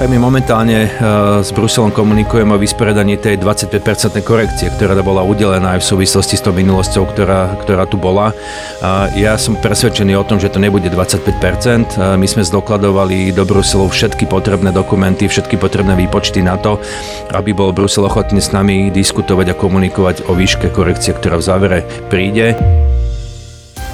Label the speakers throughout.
Speaker 1: Tak my momentálne uh, s Bruselom komunikujeme o vysporiadaní tej 25% korekcie, ktorá bola udelená aj v súvislosti s tou minulosťou, ktorá, ktorá tu bola. Uh, ja som presvedčený o tom, že to nebude 25%. Uh, my sme zdokladovali do Bruselu všetky potrebné dokumenty, všetky potrebné výpočty na to, aby bol Brusel ochotný s nami diskutovať a komunikovať o výške korekcie, ktorá v závere príde.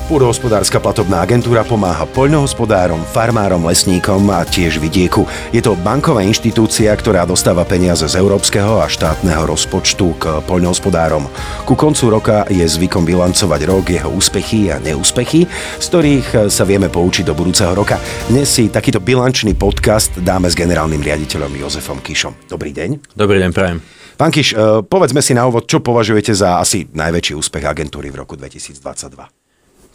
Speaker 2: Pôdohospodárska platobná agentúra pomáha poľnohospodárom, farmárom, lesníkom a tiež vidieku. Je to banková inštitúcia, ktorá dostáva peniaze z európskeho a štátneho rozpočtu k poľnohospodárom. Ku koncu roka je zvykom bilancovať rok, jeho úspechy a neúspechy, z ktorých sa vieme poučiť do budúceho roka. Dnes si takýto bilančný podcast dáme s generálnym riaditeľom Jozefom Kišom. Dobrý deň.
Speaker 1: Dobrý deň, prajem.
Speaker 2: Pán Kiš, eh, povedzme si na úvod, čo považujete za asi najväčší úspech agentúry v roku 2022?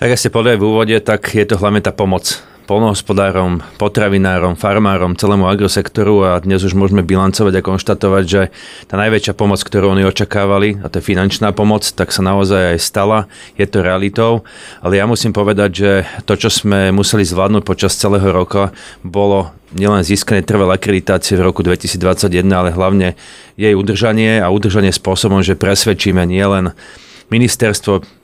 Speaker 1: Tak ste povedali v úvode, tak je to hlavne tá pomoc. Polnohospodárom, potravinárom, farmárom, celému agrosektoru a dnes už môžeme bilancovať a konštatovať, že tá najväčšia pomoc, ktorú oni očakávali, a to je finančná pomoc, tak sa naozaj aj stala, je to realitou, ale ja musím povedať, že to, čo sme museli zvládnuť počas celého roka, bolo nielen získanie trvalé akreditácie v roku 2021, ale hlavne jej udržanie a udržanie spôsobom, že presvedčíme nielen ministerstvo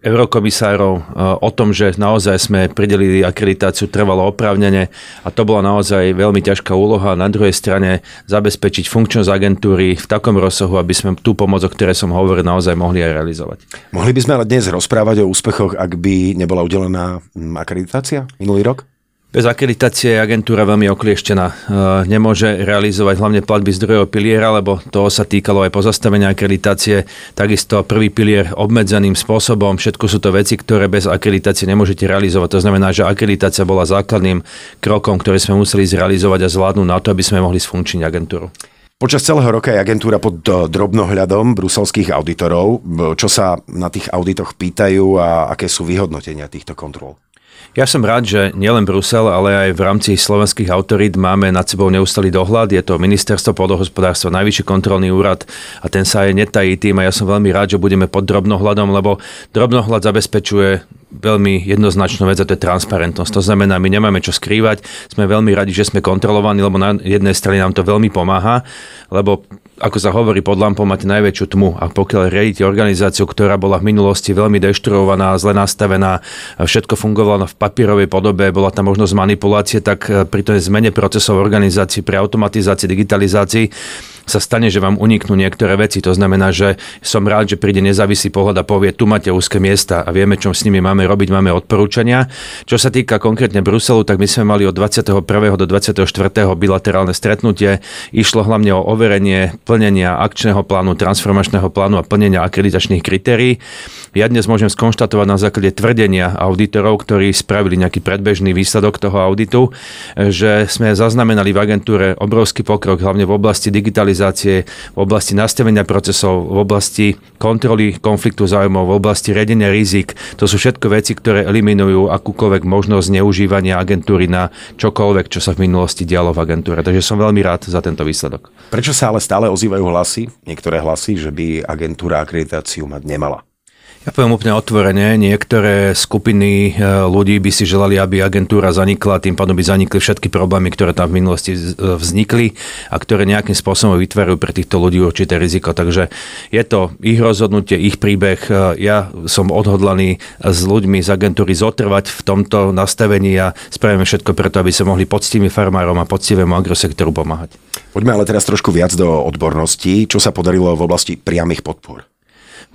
Speaker 1: eurokomisárov eh, o tom, že naozaj sme pridelili akreditáciu trvalo oprávnene a to bola naozaj veľmi ťažká úloha. Na druhej strane zabezpečiť funkčnosť agentúry v takom rozsahu, aby sme tú pomoc, o ktorej som hovoril, naozaj mohli aj realizovať.
Speaker 2: Mohli by sme ale dnes rozprávať o úspechoch, ak by nebola udelená hm, akreditácia minulý rok?
Speaker 1: Bez akreditácie je agentúra veľmi oklieštená. E, nemôže realizovať hlavne platby z druhého piliera, lebo toho sa týkalo aj pozastavenia akreditácie. Takisto prvý pilier obmedzeným spôsobom. Všetko sú to veci, ktoré bez akreditácie nemôžete realizovať. To znamená, že akreditácia bola základným krokom, ktorý sme museli zrealizovať a zvládnuť na to, aby sme mohli sfunkčniť agentúru.
Speaker 2: Počas celého roka je agentúra pod e, drobnohľadom bruselských auditorov. Čo sa na tých auditoch pýtajú a aké sú vyhodnotenia týchto kontrol?
Speaker 1: Ja som rád, že nielen Brusel, ale aj v rámci slovenských autorít máme nad sebou neustalý dohľad. Je to ministerstvo pôdohospodárstva, najvyšší kontrolný úrad a ten sa aj netají tým a ja som veľmi rád, že budeme pod drobnohľadom, lebo drobnohľad zabezpečuje veľmi jednoznačnú vec a to je transparentnosť. To znamená, my nemáme čo skrývať, sme veľmi radi, že sme kontrolovaní, lebo na jednej strane nám to veľmi pomáha, lebo ako sa hovorí, pod lampou máte najväčšiu tmu. A pokiaľ riadite organizáciu, ktorá bola v minulosti veľmi deštruovaná, zle nastavená, všetko fungovalo v papierovej podobe, bola tam možnosť manipulácie, tak pri tej zmene procesov organizácií, pri automatizácii, digitalizácii sa stane, že vám uniknú niektoré veci. To znamená, že som rád, že príde nezávislý pohľad a povie, tu máte úzke miesta a vieme, čo s nimi máme robiť, máme odporúčania. Čo sa týka konkrétne Bruselu, tak my sme mali od 21. do 24. bilaterálne stretnutie. Išlo hlavne o overenie plnenia akčného plánu, transformačného plánu a plnenia akreditačných kritérií. Ja dnes môžem skonštatovať na základe tvrdenia auditorov, ktorí spravili nejaký predbežný výsledok toho auditu, že sme zaznamenali v agentúre obrovský pokrok, hlavne v oblasti digitalizácie, v oblasti nastavenia procesov, v oblasti kontroly konfliktu záujmov, v oblasti riadenia rizik. To sú všetko veci, ktoré eliminujú akúkoľvek možnosť zneužívania agentúry na čokoľvek, čo sa v minulosti dialo v agentúre. Takže som veľmi rád za tento výsledok.
Speaker 2: Prečo sa ale stále ozývajú hlasy, niektoré hlasy, že by agentúra akreditáciu mať nemala?
Speaker 1: Ja poviem úplne otvorene, niektoré skupiny e, ľudí by si želali, aby agentúra zanikla, tým pádom by zanikli všetky problémy, ktoré tam v minulosti e, vznikli a ktoré nejakým spôsobom vytvárajú pre týchto ľudí určité riziko. Takže je to ich rozhodnutie, ich príbeh. E, ja som odhodlaný s ľuďmi z agentúry zotrvať v tomto nastavení a spravíme všetko preto, aby sa mohli poctivým farmárom a poctivému agrosektoru pomáhať.
Speaker 2: Poďme ale teraz trošku viac do odborností. Čo sa podarilo v oblasti priamých podpor?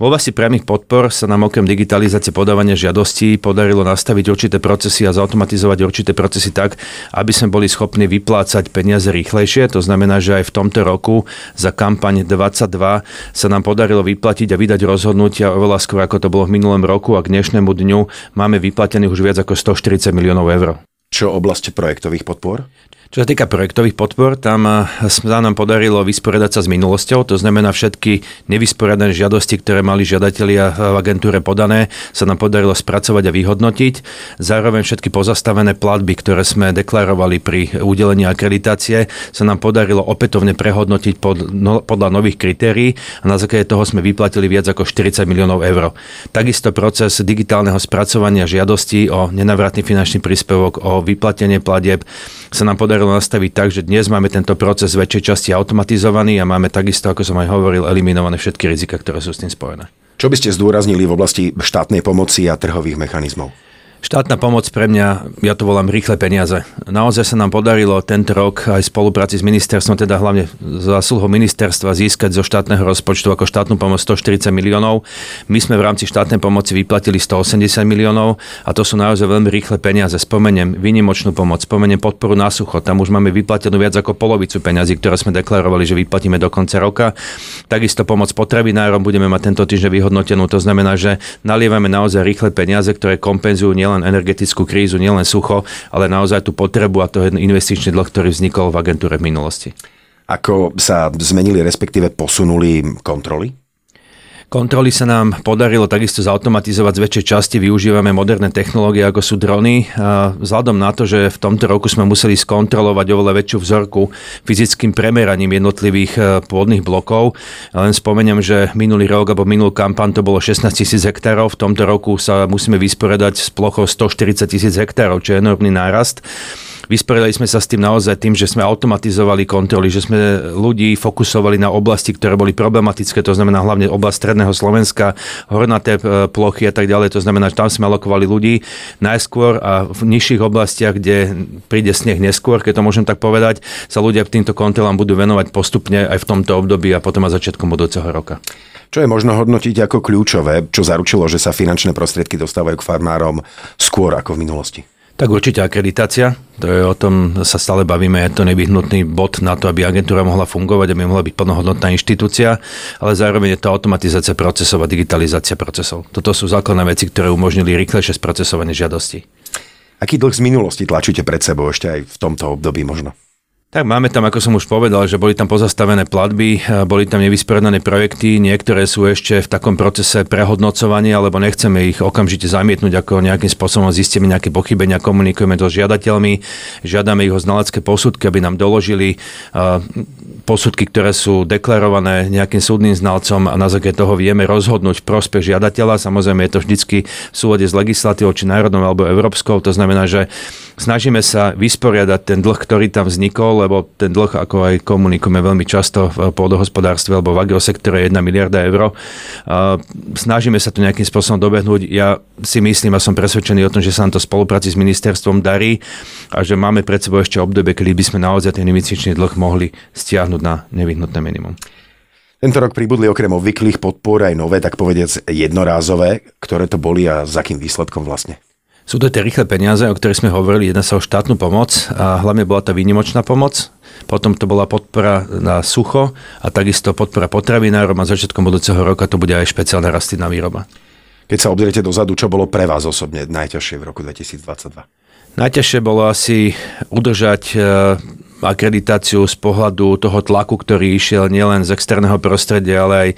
Speaker 1: V oblasti priamých podpor sa nám okrem digitalizácie podávania žiadostí podarilo nastaviť určité procesy a zautomatizovať určité procesy tak, aby sme boli schopní vyplácať peniaze rýchlejšie. To znamená, že aj v tomto roku za kampaň 22 sa nám podarilo vyplatiť a vydať rozhodnutia oveľa skôr ako to bolo v minulom roku a k dnešnému dňu máme vyplatených už viac ako 140 miliónov eur.
Speaker 2: Čo oblasti projektových podpor?
Speaker 1: Čo sa týka projektových podpor, tam eh, sa nám podarilo vysporiadať sa s minulosťou, to znamená všetky nevysporiadané žiadosti, ktoré mali žiadatelia v agentúre podané, sa nám podarilo spracovať a vyhodnotiť. Zároveň všetky pozastavené platby, ktoré sme deklarovali pri udelení akreditácie, sa nám podarilo opätovne prehodnotiť pod, no, podľa nových kritérií a na základe toho sme vyplatili viac ako 40 miliónov eur. Takisto proces digitálneho spracovania žiadostí o nenavratný finančný príspevok, o vyplatenie platieb sa nám podarilo podarilo nastaviť tak, že dnes máme tento proces z väčšej časti automatizovaný a máme takisto, ako som aj hovoril, eliminované všetky rizika, ktoré sú s tým spojené.
Speaker 2: Čo by ste zdôraznili v oblasti štátnej pomoci a trhových mechanizmov?
Speaker 1: Štátna pomoc pre mňa, ja to volám rýchle peniaze. Naozaj sa nám podarilo tento rok aj v spolupráci s ministerstvom, teda hlavne zásluhou ministerstva získať zo štátneho rozpočtu ako štátnu pomoc 140 miliónov. My sme v rámci štátnej pomoci vyplatili 180 miliónov a to sú naozaj veľmi rýchle peniaze. Spomeniem výnimočnú pomoc, spomeniem podporu na sucho. Tam už máme vyplatenú viac ako polovicu peňazí, ktoré sme deklarovali, že vyplatíme do konca roka. Takisto pomoc potravinárom budeme mať tento týždeň vyhodnotenú. To znamená, že nalievame naozaj rýchle peniaze, ktoré kompenzujú nielen energetickú krízu, nielen sucho, ale naozaj tú potrebu a to investičný dlh, ktorý vznikol v agentúre v minulosti.
Speaker 2: Ako sa zmenili, respektíve posunuli kontroly?
Speaker 1: Kontroly sa nám podarilo takisto zautomatizovať z väčšej časti. Využívame moderné technológie, ako sú drony. Vzhľadom na to, že v tomto roku sme museli skontrolovať oveľa väčšiu vzorku fyzickým premeraním jednotlivých e, pôdnych blokov. Len spomeniem, že minulý rok alebo minulú kampaň to bolo 16 tisíc hektárov. V tomto roku sa musíme vysporiadať s plochou 140 tisíc hektárov, čo je enormný nárast. Vysporiadali sme sa s tým naozaj tým, že sme automatizovali kontroly, že sme ľudí fokusovali na oblasti, ktoré boli problematické, to znamená hlavne oblasť stredného Slovenska, hornaté e, plochy a tak ďalej. To znamená, že tam sme alokovali ľudí najskôr a v nižších oblastiach, kde príde sneh neskôr, keď to môžem tak povedať, sa ľudia týmto kontrolám budú venovať postupne aj v tomto období a potom aj začiatkom budúceho roka.
Speaker 2: Čo je možno hodnotiť ako kľúčové, čo zaručilo, že sa finančné prostriedky dostávajú k farmárom skôr ako v minulosti?
Speaker 1: Tak určite akreditácia. To je o tom, sa stále bavíme, je to nevyhnutný bod na to, aby agentúra mohla fungovať, aby mohla byť plnohodnotná inštitúcia, ale zároveň je to automatizácia procesov a digitalizácia procesov. Toto sú základné veci, ktoré umožnili rýchlejšie sprocesovanie žiadosti.
Speaker 2: Aký dlh z minulosti tlačíte pred sebou ešte aj v tomto období možno?
Speaker 1: Tak máme tam, ako som už povedal, že boli tam pozastavené platby, boli tam nevysporiadané projekty, niektoré sú ešte v takom procese prehodnocovania, alebo nechceme ich okamžite zamietnúť, ako nejakým spôsobom zistíme nejaké pochybenia, komunikujeme to s žiadateľmi, žiadame ich o znalecké posudky, aby nám doložili posudky, ktoré sú deklarované nejakým súdnym znalcom a na základe toho vieme rozhodnúť v prospech žiadateľa. Samozrejme je to vždycky v súlade s legislatívou, či národnou alebo európskou. To znamená, že snažíme sa vysporiadať ten dlh, ktorý tam vznikol, lebo ten dlh, ako aj komunikujeme veľmi často v pôdohospodárstve alebo v agrosektore, je 1 miliarda eur. Snažíme sa to nejakým spôsobom dobehnúť. Ja si myslím a som presvedčený o tom, že sa nám to spolupráci s ministerstvom darí a že máme pred sebou ešte obdobie, kedy by sme naozaj ten investičný dlh mohli stiahnuť na nevyhnutné minimum.
Speaker 2: Tento rok pribudli okrem obvyklých podpor aj nové, tak povediac jednorázové, ktoré to boli a s akým výsledkom vlastne?
Speaker 1: Sú to tie rýchle peniaze, o ktorých sme hovorili. Jedna sa o štátnu pomoc a hlavne bola tá výnimočná pomoc. Potom to bola podpora na sucho a takisto podpora potravinárom a začiatkom budúceho roka to bude aj špeciálna rastlinná výroba.
Speaker 2: Keď sa obzriete dozadu, čo bolo pre vás osobne najťažšie v roku 2022?
Speaker 1: Najťažšie bolo asi udržať e, akreditáciu z pohľadu toho tlaku, ktorý išiel nielen z externého prostredia, ale aj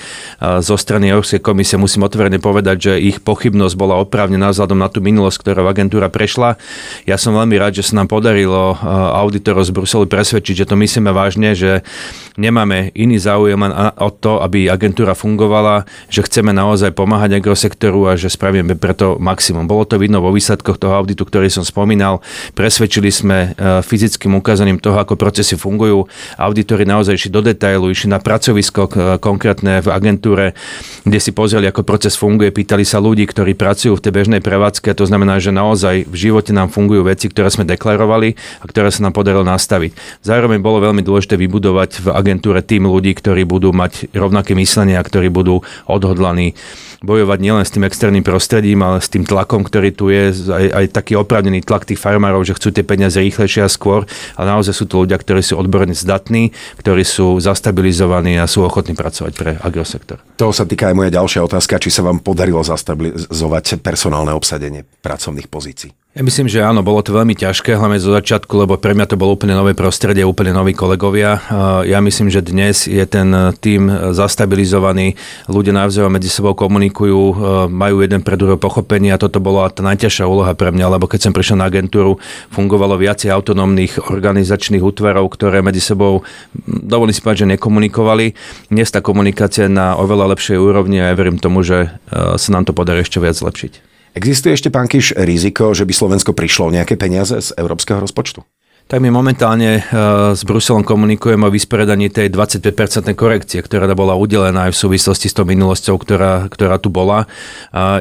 Speaker 1: zo strany Európskej komisie. Musím otvorene povedať, že ich pochybnosť bola oprávnená vzhľadom na tú minulosť, ktorú agentúra prešla. Ja som veľmi rád, že sa nám podarilo auditorov z Bruselu presvedčiť, že to myslíme vážne, že nemáme iný záujem o to, aby agentúra fungovala, že chceme naozaj pomáhať agrosektoru a že spravíme preto maximum. Bolo to vidno vo výsledkoch toho auditu, ktorý som spomínal. Presvedčili sme fyzickým ukázaním toho, ako ako procesy fungujú. Auditori naozaj išli do detailu, išli na pracovisko konkrétne v agentúre, kde si pozreli, ako proces funguje, pýtali sa ľudí, ktorí pracujú v tej bežnej prevádzke. To znamená, že naozaj v živote nám fungujú veci, ktoré sme deklarovali a ktoré sa nám podarilo nastaviť. Zároveň bolo veľmi dôležité vybudovať v agentúre tým ľudí, ktorí budú mať rovnaké myslenie a ktorí budú odhodlaní bojovať nielen s tým externým prostredím, ale s tým tlakom, ktorý tu je, aj, aj taký opravnený tlak tých farmárov, že chcú tie peniaze rýchlejšie a skôr, ale naozaj sú to ľudia, ktorí sú odborne zdatní, ktorí sú zastabilizovaní a sú ochotní pracovať pre agrosektor.
Speaker 2: To sa týka aj moja ďalšia otázka, či sa vám podarilo zastabilizovať personálne obsadenie pracovných pozícií.
Speaker 1: Ja myslím, že áno, bolo to veľmi ťažké, hlavne zo začiatku, lebo pre mňa to bolo úplne nové prostredie, úplne noví kolegovia. Ja myslím, že dnes je ten tým zastabilizovaný, ľudia navzájom medzi sebou komunikujú, majú jeden pre druhého pochopenie a toto bola tá najťažšia úloha pre mňa, lebo keď som prišiel na agentúru, fungovalo viacej autonómnych organizačných útvarov, ktoré medzi sebou, dovolím si povedať, že nekomunikovali. Dnes tá komunikácia na oveľa lepšej úrovni a ja verím tomu, že sa nám to podarí ešte viac zlepšiť.
Speaker 2: Existuje ešte, pán Kiš, riziko, že by Slovensko prišlo nejaké peniaze z európskeho rozpočtu?
Speaker 1: Tak my momentálne uh, s Bruselom komunikujeme o vysporiadaní tej 25% korekcie, ktorá bola udelená aj v súvislosti s tou minulosťou, ktorá, ktorá tu bola.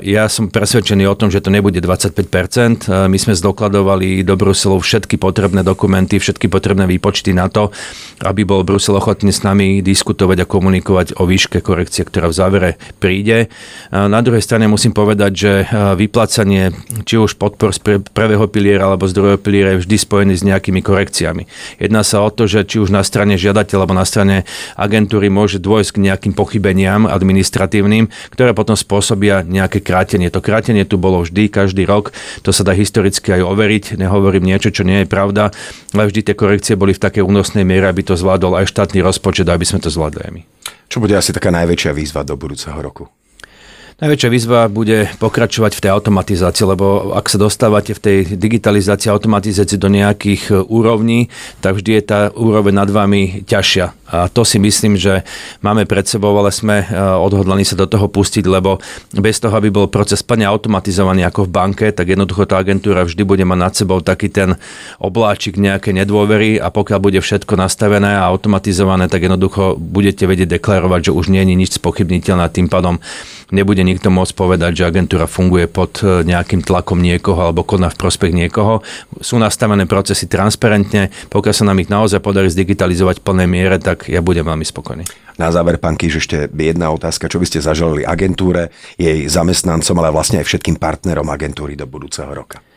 Speaker 1: Ja som presvedčený o tom, že to nebude 25%. Uh, my sme zdokladovali do Bruselu všetky potrebné dokumenty, všetky potrebné výpočty na to, aby bol Brusel ochotný s nami diskutovať a komunikovať o výške korekcie, ktorá v závere príde. Na druhej strane musím povedať, že uh, vyplácanie či už podpor z prvého piliera alebo z druhého piliera je vždy spojený s nejakými korekciami. Jedná sa o to, že či už na strane žiadateľa alebo na strane agentúry môže dôjsť k nejakým pochybeniam administratívnym, ktoré potom spôsobia nejaké krátenie. To krátenie tu bolo vždy, každý rok, to sa dá historicky aj overiť, nehovorím niečo, čo nie je pravda, ale vždy tie korekcie boli v takej únosnej miere, aby to zvládol aj štátny rozpočet, aby sme to zvládli aj my.
Speaker 2: Čo bude asi taká najväčšia výzva do budúceho roku?
Speaker 1: Najväčšia výzva bude pokračovať v tej automatizácii, lebo ak sa dostávate v tej digitalizácii automatizácii do nejakých e, úrovní, tak vždy je tá úroveň nad vami ťažšia. A to si myslím, že máme pred sebou, ale sme e, odhodlaní sa do toho pustiť, lebo bez toho, aby bol proces plne automatizovaný ako v banke, tak jednoducho tá agentúra vždy bude mať nad sebou taký ten obláčik nejaké nedôvery a pokiaľ bude všetko nastavené a automatizované, tak jednoducho budete vedieť deklarovať, že už nie je nič spochybniteľné tým pádom nebude nikto môcť povedať, že agentúra funguje pod e, nejakým tlakom niekoho alebo koná v prospech niekoho. Sú nastavené procesy transparentne, pokiaľ sa nám ich naozaj podarí zdigitalizovať v plnej miere, tak ja budem veľmi spokojný.
Speaker 2: Na záver, pán Kýž, ešte jedna otázka. Čo by ste zaželili agentúre, jej zamestnancom, ale vlastne aj všetkým partnerom agentúry do budúceho roka?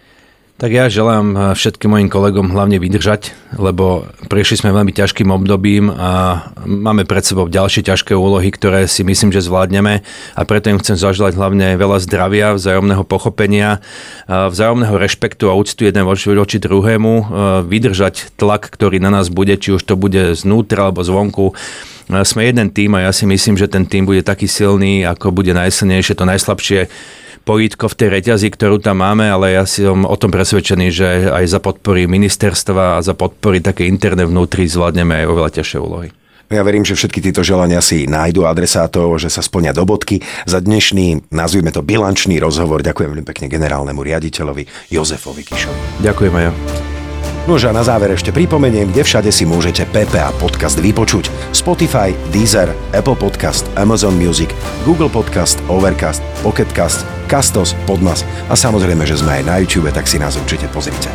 Speaker 1: Tak ja želám eh, všetkým mojim kolegom hlavne vydržať, lebo prešli sme veľmi ťažkým obdobím a máme pred sebou ďalšie ťažké úlohy, ktoré si myslím, že zvládneme a preto im chcem zaželať hlavne veľa zdravia, vzájomného pochopenia, eh, vzájomného rešpektu a úctu jeden voči druhému, eh, vydržať tlak, ktorý na nás bude, či už to bude znútra alebo zvonku. Sme jeden tým a ja si myslím, že ten tým bude taký silný, ako bude najsilnejšie, to najslabšie pojítko v tej reťazi, ktorú tam máme, ale ja som o tom presvedčený, že aj za podpory ministerstva a za podpory také interné vnútri zvládneme aj oveľa ťažšie úlohy.
Speaker 2: Ja verím, že všetky tieto želania si nájdu adresátov, že sa splňa do bodky. Za dnešný, nazvime to bilančný rozhovor, ďakujem veľmi pekne generálnemu riaditeľovi Jozefovi Kišovi.
Speaker 1: Ďakujem aj ja.
Speaker 2: Nož a na záver ešte pripomeniem, kde všade si môžete PPA podcast vypočuť. Spotify, Deezer, Apple Podcast, Amazon Music, Google Podcast, Overcast, Pocketcast, Castos, Podmas a samozrejme, že sme aj na YouTube, tak si nás určite pozrite.